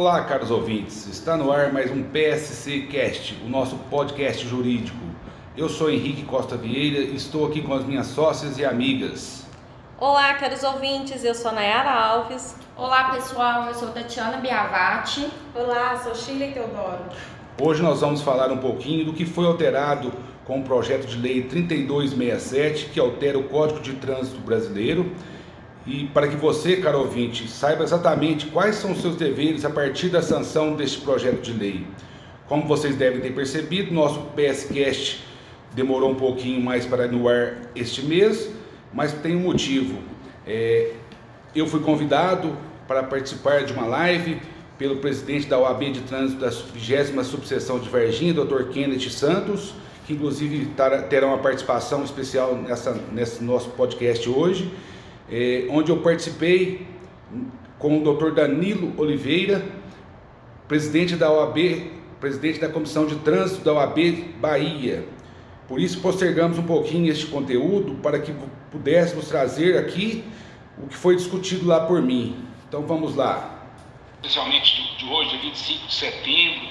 Olá, caros ouvintes. Está no ar mais um PSC Cast, o nosso podcast jurídico. Eu sou Henrique Costa Vieira e estou aqui com as minhas sócias e amigas. Olá, caros ouvintes. Eu sou Nayara Alves. Olá, pessoal. Eu sou Tatiana Biavati. Olá, sou Shirley Teodoro. Hoje nós vamos falar um pouquinho do que foi alterado com o projeto de lei 3267, que altera o Código de Trânsito Brasileiro e para que você, caro ouvinte, saiba exatamente quais são os seus deveres a partir da sanção deste projeto de lei. Como vocês devem ter percebido, nosso PSCast demorou um pouquinho mais para no ar este mês, mas tem um motivo. É, eu fui convidado para participar de uma live pelo presidente da OAB de Trânsito da 20 Subseção de Varginha, Dr. Kenneth Santos, que inclusive terá uma participação especial nessa, nesse nosso podcast hoje é, onde eu participei com o Dr. Danilo Oliveira, presidente da OAB, presidente da Comissão de Trânsito da OAB Bahia. Por isso postergamos um pouquinho este conteúdo para que pudéssemos trazer aqui o que foi discutido lá por mim. Então vamos lá. Especialmente de hoje, 25 de setembro,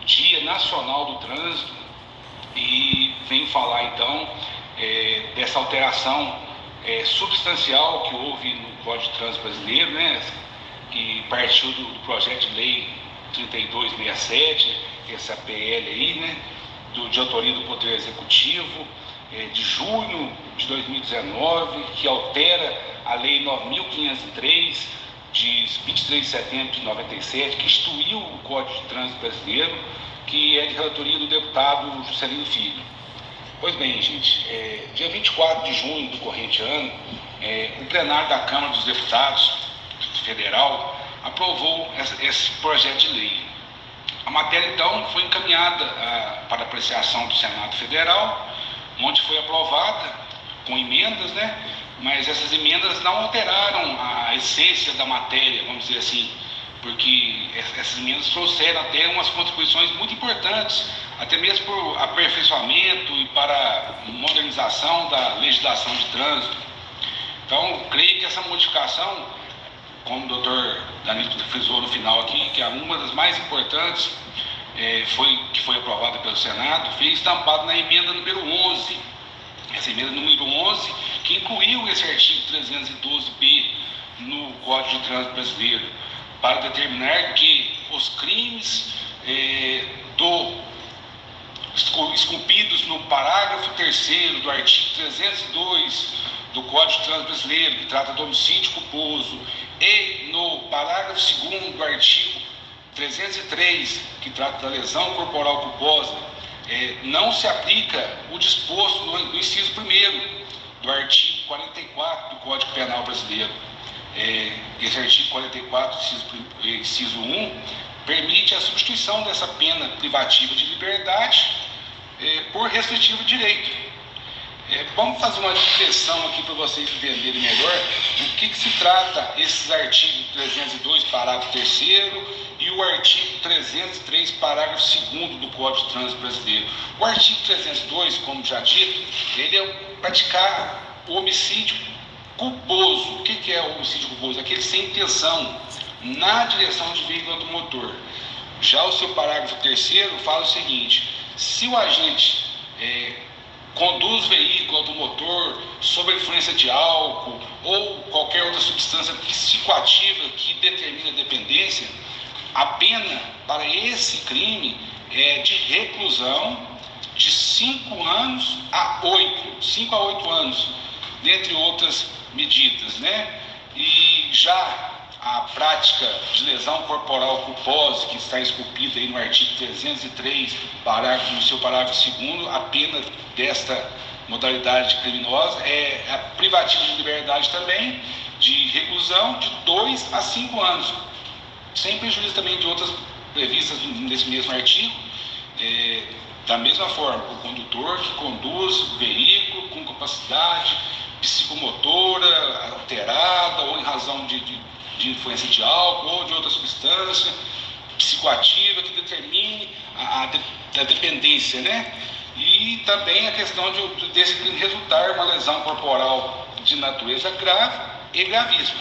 o Dia Nacional do Trânsito, e venho falar então é, dessa alteração é, substancial que houve no Código de Trânsito Brasileiro, né, que partiu do, do, projeto de lei 3267, essa PL aí, né, do, de autoria do Poder Executivo, é, de junho de 2019, que altera a Lei 9503, de 23 de setembro de 97, que instituiu o Código de Trânsito Brasileiro, que é de relatoria do deputado Juscelino Filho. Pois bem, gente, é, dia 24 de junho do corrente ano, é, o plenário da Câmara dos Deputados Federal aprovou esse, projeto de lei. A matéria, então, foi encaminhada a, para apreciação do Senado Federal, onde foi aprovada com emendas, né? Mas essas emendas não alteraram a essência da matéria, vamos dizer assim, porque essas emendas trouxeram até umas contribuições muito importantes até mesmo por aperfeiçoamento e para modernização da legislação de trânsito. Então, creio que essa modificação, como o doutor Danilo frisou no final aqui, que é uma das mais importantes, é, foi, que foi aprovada pelo Senado, foi estampado na emenda número 11. Essa emenda número 11, que incluiu esse artigo 312b no Código de Trânsito Brasileiro, para determinar que os crimes é, do esculpidos no parágrafo 3 do artigo 302 do Código de Trânsito Brasileiro, que trata do homicídio culposo, e no parágrafo 2 do artigo 303, que trata da lesão corporal culposa, é, não se aplica o disposto no, no inciso 1 do artigo 44 do Código Penal Brasileiro. É, esse artigo 44, inciso, inciso 1, permite a substituição dessa pena privativa de liberdade é, por restritivo direito. É, vamos fazer uma descrição aqui para vocês entenderem melhor o que, que se trata esses artigos 302, parágrafo 3 e o artigo 303, parágrafo 2 do Código de Trânsito Brasileiro. O artigo 302, como já dito, ele é praticar homicídio culposo. O que, é o homicídio culposo? Aquele sem intenção, na direção de veículo automotor. Já o seu parágrafo 3 fala o seguinte: se o agente é, conduz veículo automotor sob a influência de álcool ou qualquer outra substância psicoativa que determina dependência, a pena para esse crime é de reclusão de 5 anos a 8, 5 a 8 anos, dentre outras medidas, né? E já a prática de lesão corporal culposa, que está esculpida aí no artigo 303, parágrafo, no seu parágrafo 2 a pena desta modalidade criminosa é a privativa de liberdade também, de reclusão de 2 a 5 anos, sem prejuízo também de outras previstas nesse mesmo artigo. É, da mesma forma, o condutor que conduz o veículo com capacidade psicomotora alterada ou em razão de, de de influência de álcool ou de outra substância psicoativa que determine a, a, a dependência, né? E também a questão de, desse resultar uma lesão corporal de natureza grave e gravíssima.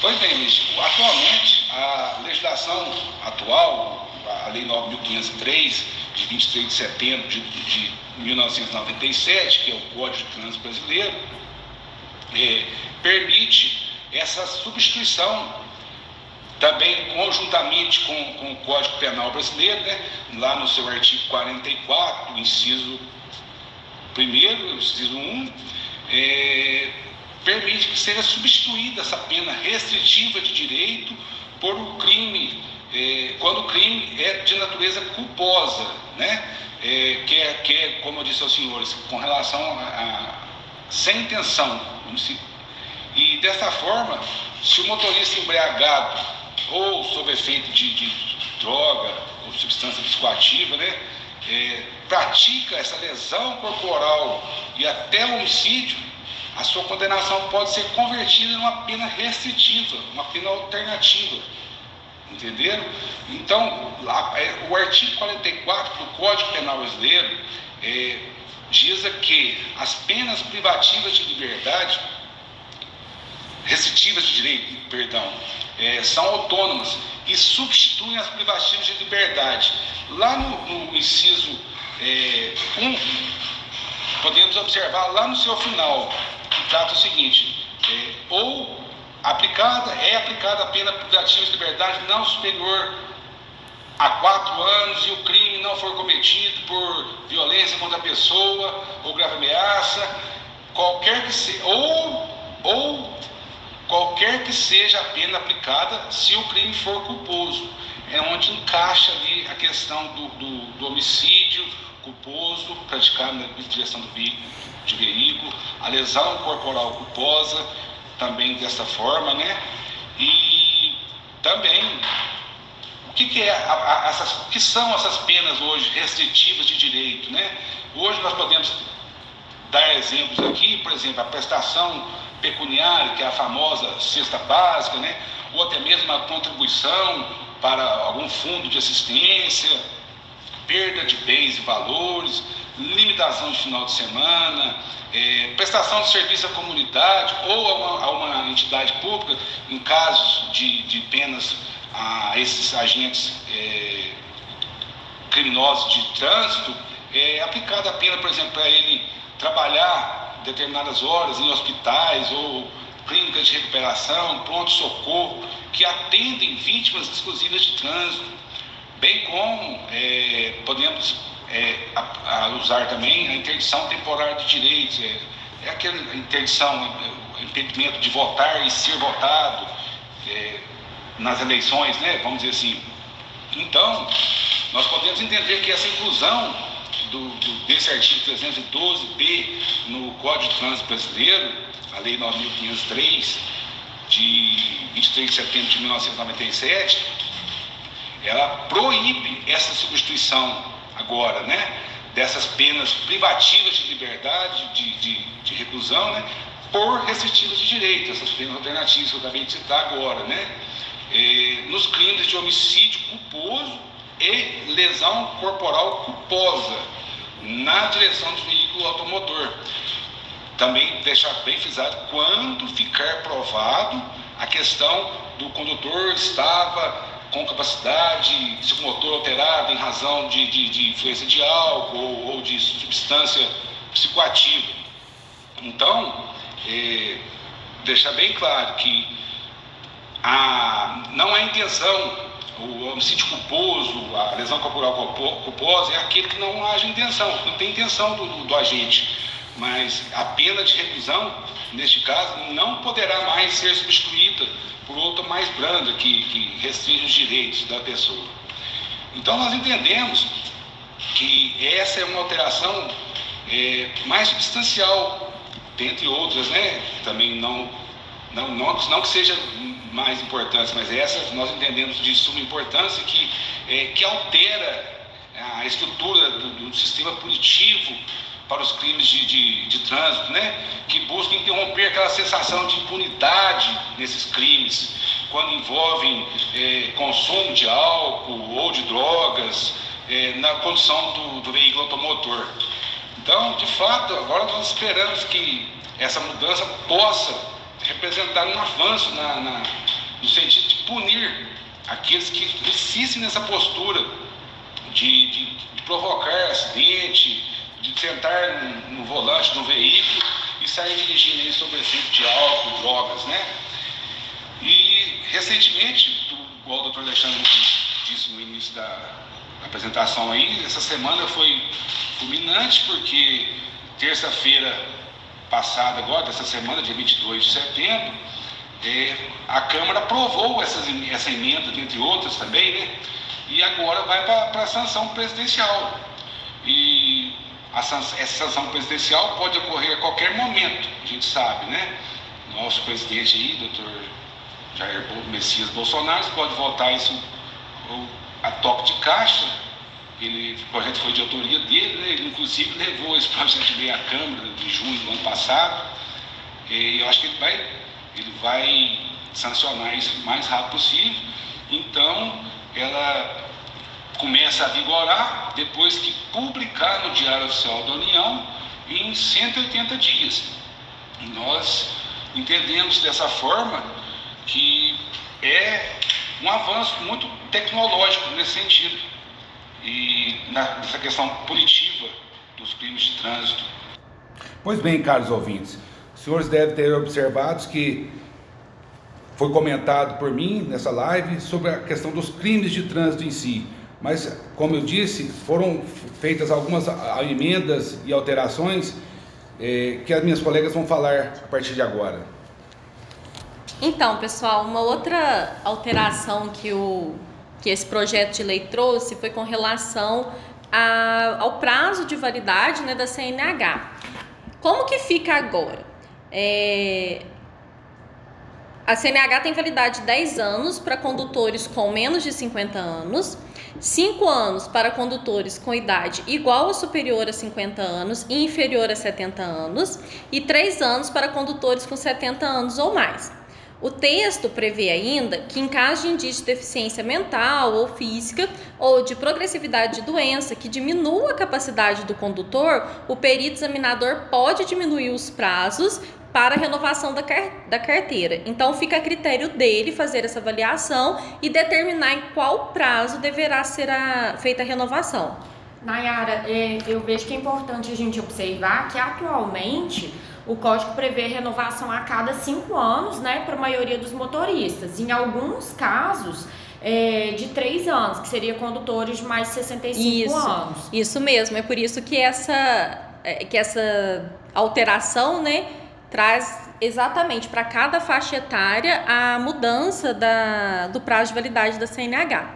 Pois bem, atualmente a legislação atual, a Lei 9.503, de 23 de setembro de, de 1997, que é o Código de Trânsito Brasileiro, é, permite essa substituição também conjuntamente com, com, o Código Penal Brasileiro, né, lá no seu artigo 44, inciso 1, inciso 1, é, permite que seja substituída essa pena restritiva de direito por um crime, quando o crime é de natureza culposa, né? É, que, é, que é, como eu disse aos senhores, com relação a, a sem intenção. E dessa forma, se o motorista embriagado ou sob efeito de, de droga ou substância psicoativa, né, é, pratica essa lesão corporal e até homicídio, a sua condenação pode ser convertida em uma pena restritiva, uma pena alternativa. Entenderam? Então, é, o artigo 44 do Código Penal Brasileiro é, diz que as penas privativas de liberdade, restritivas de direito, perdão, é, são autônomas e substituem as privativas de liberdade. Lá no, no inciso é, 1, podemos observar lá no seu final, que trata o seguinte, é, ou aplicada, é aplicada a pena privativa de liberdade não superior a quatro anos e o crime não for cometido por violência contra a pessoa ou grave ameaça, qualquer que seja, ou, ou qualquer que seja a pena aplicada se o crime for culposo. É onde encaixa ali a questão do, do, do homicídio culposo praticado na direção do veículo, de veículo, a lesão corporal culposa também dessa forma, né? E também o que, que é a, a, essas, que são essas penas hoje restritivas de direito, né? Hoje nós podemos dar exemplos aqui, por exemplo, a prestação pecuniária, que é a famosa cesta básica, né? ou até mesmo a contribuição para algum fundo de assistência, perda de bens e valores, limitação de final de semana, é, prestação de serviço à comunidade ou a uma, a uma entidade pública, em casos de, de penas a esses agentes é, criminosos de trânsito, é aplicada a pena, por exemplo, para ele trabalhar determinadas horas em hospitais ou clínicas de recuperação, pronto-socorro, que atendem vítimas exclusivas de trânsito, bem como é, podemos é, a, a usar também a interdição temporária de direitos, é, é aquela interdição, o impedimento de votar e ser votado é, nas eleições, né, vamos dizer assim. Então, nós podemos entender que essa inclusão do, do, desse artigo 312b no Código de Trânsito Brasileiro, a Lei 9.503, de 23 de setembro de 1997, ela proíbe essa substituição agora, né? Dessas penas privativas de liberdade, de, de, de reclusão, né? Por restritivas de direito, essas penas alternativas que eu acabei de citar agora, né? Nos crimes de homicídio culposo e lesão corporal culposa na direção do veículo automotor. Também deixar bem frisado quando ficar provado a questão do condutor estava com capacidade psicomotor alterada em razão de, de, de influência de álcool ou, ou, de substância psicoativa. Então, é, deixar bem claro que a, não há intenção o homicídio culposo, a lesão corporal culposa, é aquele que não haja intenção, não tem intenção do, do, do agente. Mas a pena de reclusão, neste caso, não poderá mais ser substituída por outra mais branda que, que restringe os direitos da pessoa. Então nós entendemos que essa é uma alteração é, mais substancial, dentre outras, né? Também não, não, não, não que seja mais importantes, mas essa nós entendemos de suma importância que, é, que altera a estrutura do, do, sistema punitivo para os crimes de, de, de, trânsito, né? que busca interromper aquela sensação de impunidade nesses crimes, quando envolvem é, consumo de álcool ou de drogas é, na condução do, do veículo automotor. Então, de fato, agora nós esperamos que essa mudança possa representar um avanço na, na, no sentido de punir aqueles que insistem nessa postura de, de, de provocar acidente, de sentar no, volante do veículo e sair dirigindo aí sob efeito de álcool, drogas, né? E recentemente, igual o doutor Alexandre disse no início da apresentação aí, essa semana foi fulminante porque terça-feira passada agora, dessa semana, dia 22 de setembro, é, a Câmara aprovou essa emenda, dentre outras também, né? E agora vai para a sanção presidencial. E a, essa sanção presidencial pode ocorrer a qualquer momento, a gente sabe, né? Nosso presidente aí, doutor Jair Messias Bolsonaro, pode votar isso a toque de caixa. Ele, o projeto foi de autoria dele, né? ele inclusive levou esse projeto de à Câmara de junho do ano passado. E eu acho que ele vai ele vai sancionar isso o mais rápido possível. Então, ela começa a vigorar depois que publicar no Diário Oficial da União em 180 dias. E nós entendemos dessa forma que é um avanço muito tecnológico nesse sentido e nessa questão punitiva dos crimes de trânsito. Pois bem, caros ouvintes, senhores devem ter observado que foi comentado por mim nessa live sobre a questão dos crimes de trânsito em si. Mas, como eu disse, foram feitas algumas emendas e alterações eh, que as minhas colegas vão falar a partir de agora. Então, pessoal, uma outra alteração que, o, que esse projeto de lei trouxe foi com relação a, ao prazo de validade né, da CNH. Como que fica agora? É, a CNH tem validade de 10 anos para condutores com menos de 50 anos, 5 anos para condutores com idade igual ou superior a 50 anos e inferior a 70 anos, e 3 anos para condutores com 70 anos ou mais. O texto prevê ainda que, em caso de indício de deficiência mental ou física ou de progressividade de doença que diminua a capacidade do condutor, o perito examinador pode diminuir os prazos para a renovação da, da carteira. Então, fica a critério dele fazer essa avaliação e determinar em qual prazo deverá ser a, feita a renovação. Nayara, é, eu vejo que é importante a gente observar que atualmente o código prevê renovação a cada cinco anos, né, para a maioria dos motoristas. Em alguns casos, é, de três anos, que seria condutores de mais de 65 isso, anos. Isso mesmo, é por isso que essa, é, que essa alteração, né, traz exatamente para cada faixa etária a mudança da, do prazo de validade da CNH.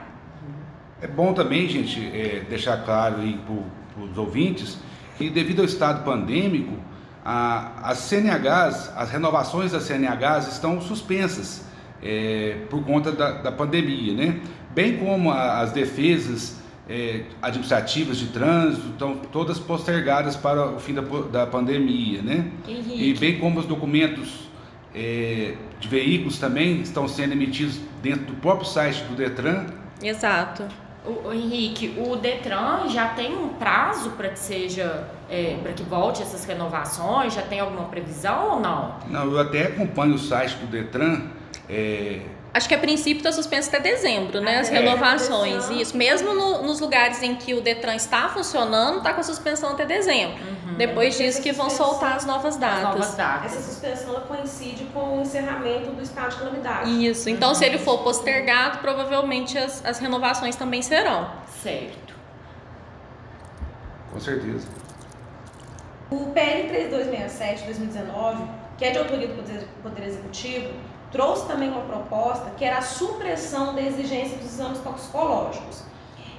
É bom também, gente, é, deixar claro para os ouvintes que devido ao estado pandêmico, a, as CNHs, as renovações das CNHs estão suspensas é, por conta da, da, pandemia, né? Bem como a, as defesas é, administrativas de trânsito estão todas postergadas para o fim da, da pandemia, né? Henrique. E bem como os documentos é, de veículos também estão sendo emitidos dentro do próprio site do Detran. Exato. O, o Henrique, o Detran já tem um prazo para que seja é, para que volte essas renovações? Já tem alguma previsão ou não? Não, eu até acompanho o site do Detran. É... Acho que a princípio está suspenso até dezembro, né? As é. renovações. Isso. Mesmo no, nos lugares em que o Detran está funcionando, está com a suspensão até dezembro. Uhum. Depois disso que vão soltar as novas datas. As novas datas. Essa suspensão coincide com o encerramento do estado de calamidade. Isso. Então, uhum. se ele for postergado, provavelmente as, as renovações também serão. Certo. Com certeza. O PL 3267 de 2019, que é de autoria do Poder Executivo, trouxe também uma proposta que era a supressão da exigência dos exames toxicológicos.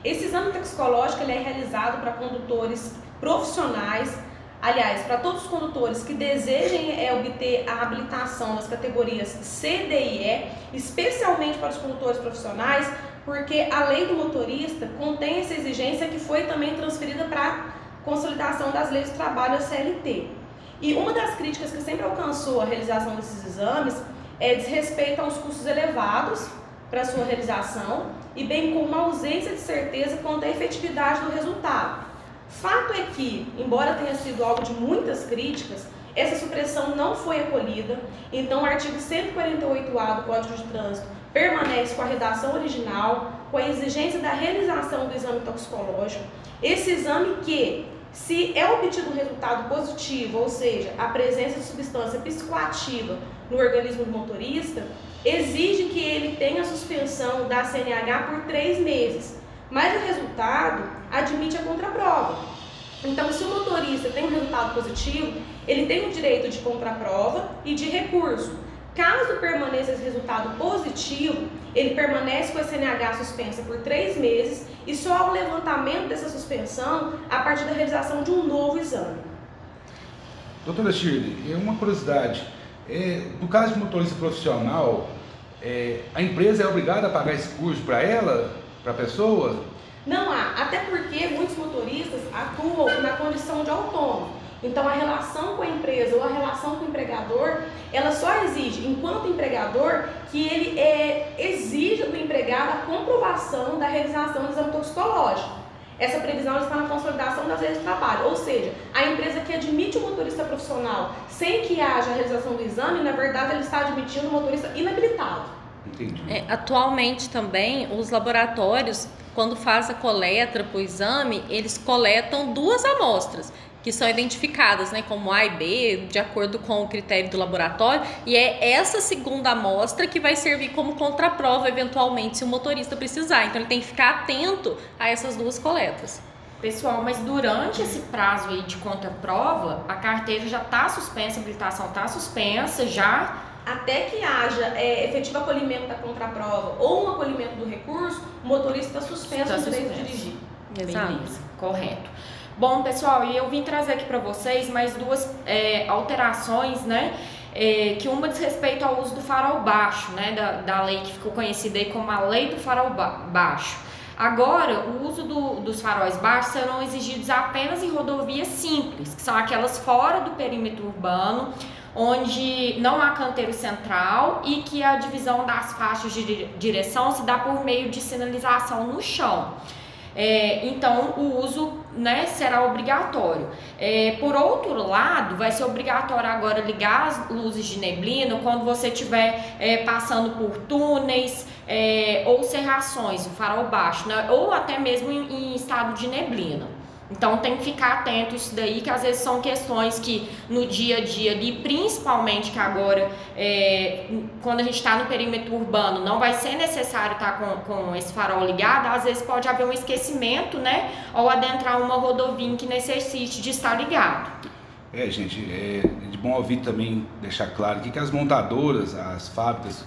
Esse exame toxicológico ele é realizado para condutores profissionais, aliás, para todos os condutores que desejem é, obter a habilitação nas categorias C, D e E, especialmente para os condutores profissionais, porque a lei do motorista contém essa exigência que foi também transferida para consolidação das leis do trabalho, a CLT. E uma das críticas que sempre alcançou a realização desses exames é desrespeito aos custos elevados para sua realização e bem como a ausência de certeza quanto à efetividade do resultado. Fato é que, embora tenha sido alvo de muitas críticas, essa supressão não foi acolhida, então o artigo 148A do Código de Trânsito permanece com a redação original, com a exigência da realização do exame toxicológico. Esse exame que, se é obtido um resultado positivo, ou seja, a presença de substância psicoativa no organismo do motorista, exige que ele tenha suspensão da CNH por três meses, mas o resultado admite a contraprova. Então, se o motorista tem um resultado positivo, ele tem o direito de contraprova e de recurso. Caso permaneça esse resultado positivo, ele permanece com a CNH suspensa por três meses e só o levantamento dessa suspensão a partir da realização de um novo exame. Doutora Shirley, uma curiosidade. É, no caso de motorista profissional, é, a empresa é obrigada a pagar esse curso para ela, para a pessoa? Não há, até porque muitos motoristas atuam na condição de autônomo. Então a relação com a empresa ou a relação com o empregador, ela só exige, enquanto empregador, que ele é, exija do empregado a comprovação da realização do exame toxicológico. Essa previsão está na consolidação das leis de trabalho, ou seja, a empresa que admite o motorista profissional sem que haja a realização do exame, na verdade, ela está admitindo o motorista inabilitado. Entendi. É, atualmente também, os laboratórios, quando faz a coleta para o exame, eles coletam duas amostras que são identificadas né, como A e B, de acordo com o critério do laboratório, e é essa segunda amostra que vai servir como contraprova, eventualmente, se o motorista precisar. Então, ele tem que ficar atento a essas duas coletas. Pessoal, mas durante esse prazo aí de contraprova, a carteira já está suspensa, a habilitação está suspensa, já até que haja é, efetivo acolhimento da contraprova ou um acolhimento do recurso, o motorista está suspenso tá no direito de dirigir. Exato. Beleza, correto. Bom, pessoal, e eu vim trazer aqui para vocês mais duas é, alterações, né? É, que uma diz respeito ao uso do farol baixo, né? Da, da lei que ficou conhecida aí como a lei do farol ba baixo. Agora, o uso do, dos faróis baixos serão exigidos apenas em rodovias simples, que são aquelas fora do perímetro urbano, onde não há canteiro central e que a divisão das faixas de direção se dá por meio de sinalização no chão. É, então, o uso né, será obrigatório. É, por outro lado, vai ser obrigatório agora ligar as luzes de neblina quando você estiver é, passando por túneis é, ou serrações, o farol baixo, né, ou até mesmo em, em estado de neblina. Então tem que ficar atento isso daí, que às vezes são questões que no dia a dia ali, principalmente que agora, é, quando a gente está no perímetro urbano, não vai ser necessário estar tá com, com esse farol ligado, às vezes pode haver um esquecimento, né? Ou adentrar uma rodovia que necessite de estar ligado. É, gente, é de bom ouvir também deixar claro aqui que as montadoras, as fábricas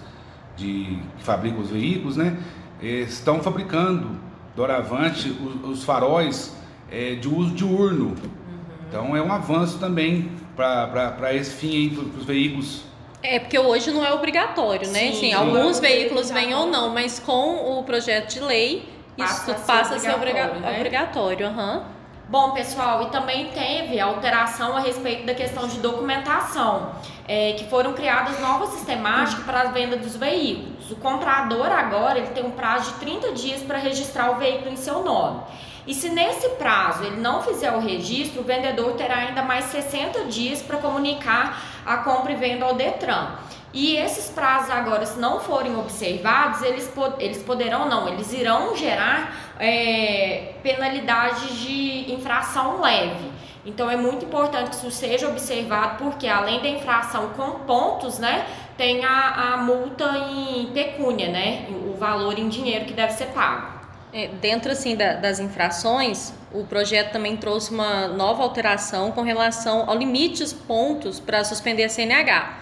de, que fabricam os veículos, né, estão fabricando doravante os, os faróis é, de uso diurno. Uhum. Então é um avanço também para esse fim para os veículos. É, porque hoje não é obrigatório, né? Sim, Sim alguns veículos vêm ou não, mas com o projeto de lei, passa isso passa a ser obrigatório. Né? obrigatório uhum. Bom, pessoal, e também teve alteração a respeito da questão de documentação, é, que foram criadas novas sistemáticas para a venda dos veículos. O comprador agora ele tem um prazo de 30 dias para registrar o veículo em seu nome. E se nesse prazo ele não fizer o registro, o vendedor terá ainda mais 60 dias para comunicar a compra e venda ao Detran. E esses prazos agora, se não forem observados, eles, eles poderão não, eles irão gerar é, penalidades de infração leve. Então é muito importante que isso seja observado, porque além da infração com pontos, né, tem a, a multa em pecúnia, né, o valor em dinheiro que deve ser pago. É, dentro assim da, das infrações, o projeto também trouxe uma nova alteração com relação ao limite dos pontos para suspender a CNH.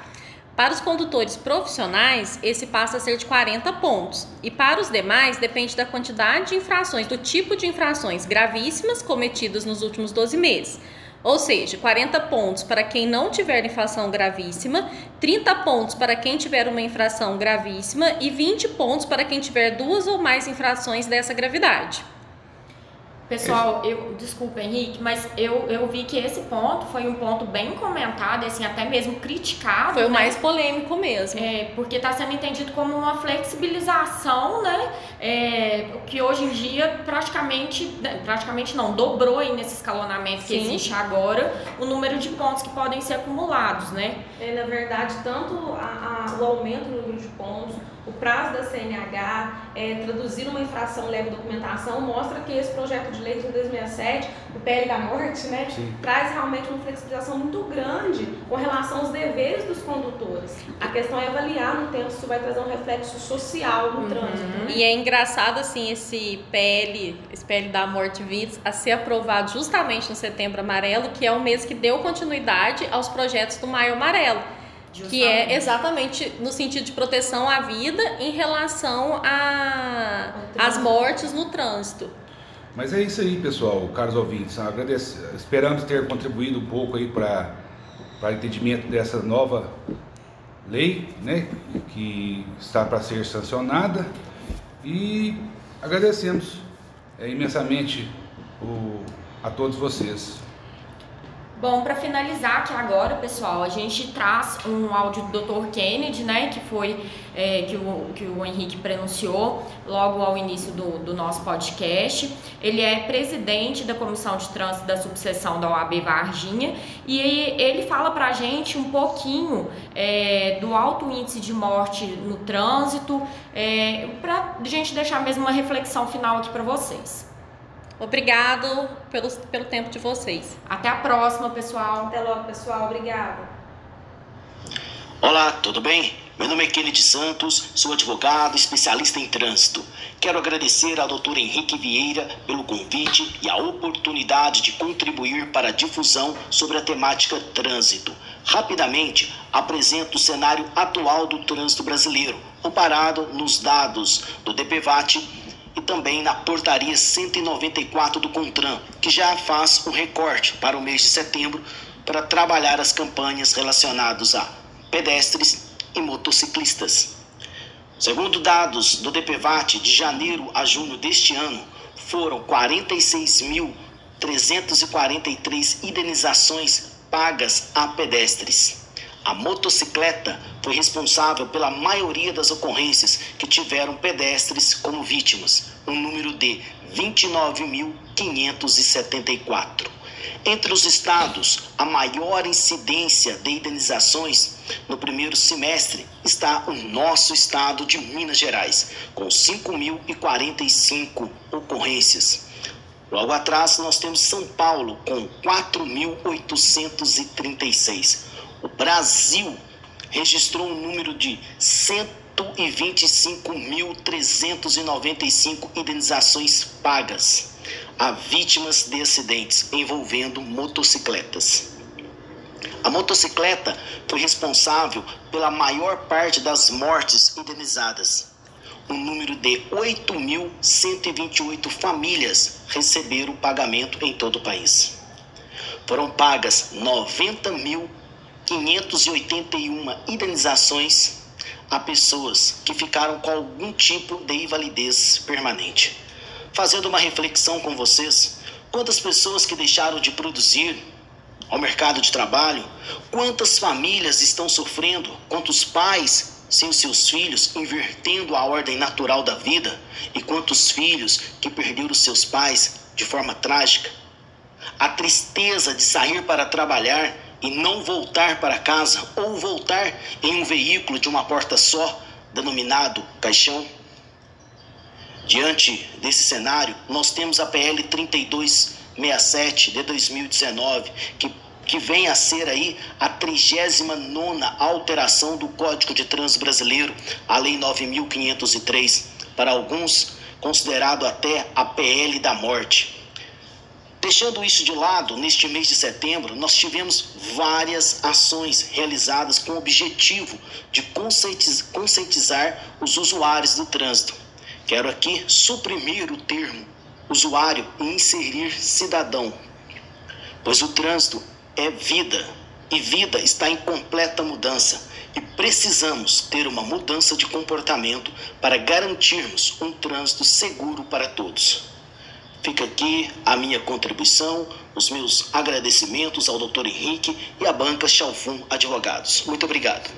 Para os condutores profissionais, esse passa a ser de 40 pontos. E para os demais, depende da quantidade de infrações, do tipo de infrações gravíssimas cometidas nos últimos 12 meses. Ou seja, 40 pontos para quem não tiver infração gravíssima, 30 pontos para quem tiver uma infração gravíssima e 20 pontos para quem tiver duas ou mais infrações dessa gravidade. Pessoal, eu desculpa, Henrique, mas eu, eu vi que esse ponto foi um ponto bem comentado, assim, até mesmo criticado. Foi né? o mais polêmico mesmo. É, porque está sendo entendido como uma flexibilização, né? É, que hoje em dia praticamente, né, praticamente não, dobrou aí nesse escalonamento que Sim. existe agora o número de pontos que podem ser acumulados, né? É, na verdade, tanto a- a- o aumento no número de pontos, o prazo da CNH, é, traduzir uma infração leve documentação, mostra que esse projeto de lei 3267, o PL da morte, né, Sim. traz realmente uma flexibilização muito grande com relação aos deveres dos condutores. A questão é avaliar no tempo se isso vai trazer um reflexo social no trânsito. né? E é engraçado, assim, esse PL, esse PL da Morte Vidas, a ser aprovado justamente no Setembro Amarelo, que é o mês que deu continuidade aos projetos do Maio Amarelo. Que é Justamente. exatamente no sentido de proteção à vida em relação às mortes no trânsito. Mas é isso aí, pessoal, caros ouvintes. Agradece, esperamos ter contribuído um pouco aí para o entendimento dessa nova lei, né, que está para ser sancionada. E agradecemos é, imensamente o- a todos vocês. Bom, para finalizar aqui agora, pessoal, a gente traz um áudio do Dr. Kennedy, né, que foi é, que, o, que o Henrique prenunciou logo ao início do, do nosso podcast. Ele é presidente da Comissão de Trânsito da Subseção da OAB Varginha e ele fala para a gente um pouquinho é, do alto índice de morte no trânsito, é, para a gente deixar mesmo uma reflexão final aqui para vocês. Obrigado pelo, pelo tempo de vocês. Até a próxima, pessoal. Até logo, pessoal. Obrigada. Olá, tudo bem? Meu nome é Kennedy Santos, sou advogado, especialista em trânsito. Quero agradecer ao Dr. Henrique Vieira pelo convite e a oportunidade de contribuir para a difusão sobre a temática trânsito. Rapidamente, apresento o cenário atual do trânsito brasileiro, comparado nos dados do DPVAT e também na portaria 194 do CONTRAN, que já faz um recorte para o mês de setembro para trabalhar as campanhas relacionadas a pedestres e motociclistas. Segundo dados do DPVAT, de janeiro a junho deste ano, foram 46.343 indenizações pagas a pedestres. A motocicleta foi responsável pela maioria das ocorrências que tiveram pedestres como vítimas, um número de 29.574. Entre os estados, a maior incidência de indenizações no primeiro semestre está o nosso estado de Minas Gerais, com 5.045 ocorrências. Logo atrás, nós temos São Paulo, com 4.836. O Brasil registrou um número de 125.395 indenizações pagas a vítimas de acidentes envolvendo motocicletas. A motocicleta foi responsável pela maior parte das mortes indenizadas. Um número de 8.128 famílias receberam o pagamento em todo o país. Foram pagas 90.581 indenizações a pessoas que ficaram com algum tipo de invalidez permanente. Fazendo uma reflexão com vocês, quantas pessoas que deixaram de produzir ao mercado de trabalho, quantas famílias estão sofrendo, quantos pais sem os seus filhos invertendo a ordem natural da vida e quantos filhos que perderam seus pais de forma trágica. A tristeza de sair para trabalhar e não voltar para casa ou voltar em um veículo de uma porta só, denominado caixão. Diante desse cenário, nós temos a PL 3267 de 2019, que, que vem a ser aí a 39 alteração do Código de Trânsito Brasileiro, a Lei 9503, para alguns considerado até a PL da morte. Deixando isso de lado, neste mês de setembro, nós tivemos várias ações realizadas com o objetivo de conscientiz- conscientizar os usuários do trânsito. Quero aqui suprimir o termo usuário e inserir cidadão, pois o trânsito é vida e vida está em completa mudança e precisamos ter uma mudança de comportamento para garantirmos um trânsito seguro para todos. Fica aqui a minha contribuição, os meus agradecimentos ao Dr. Henrique e à banca Chalfun Advogados. Muito obrigado.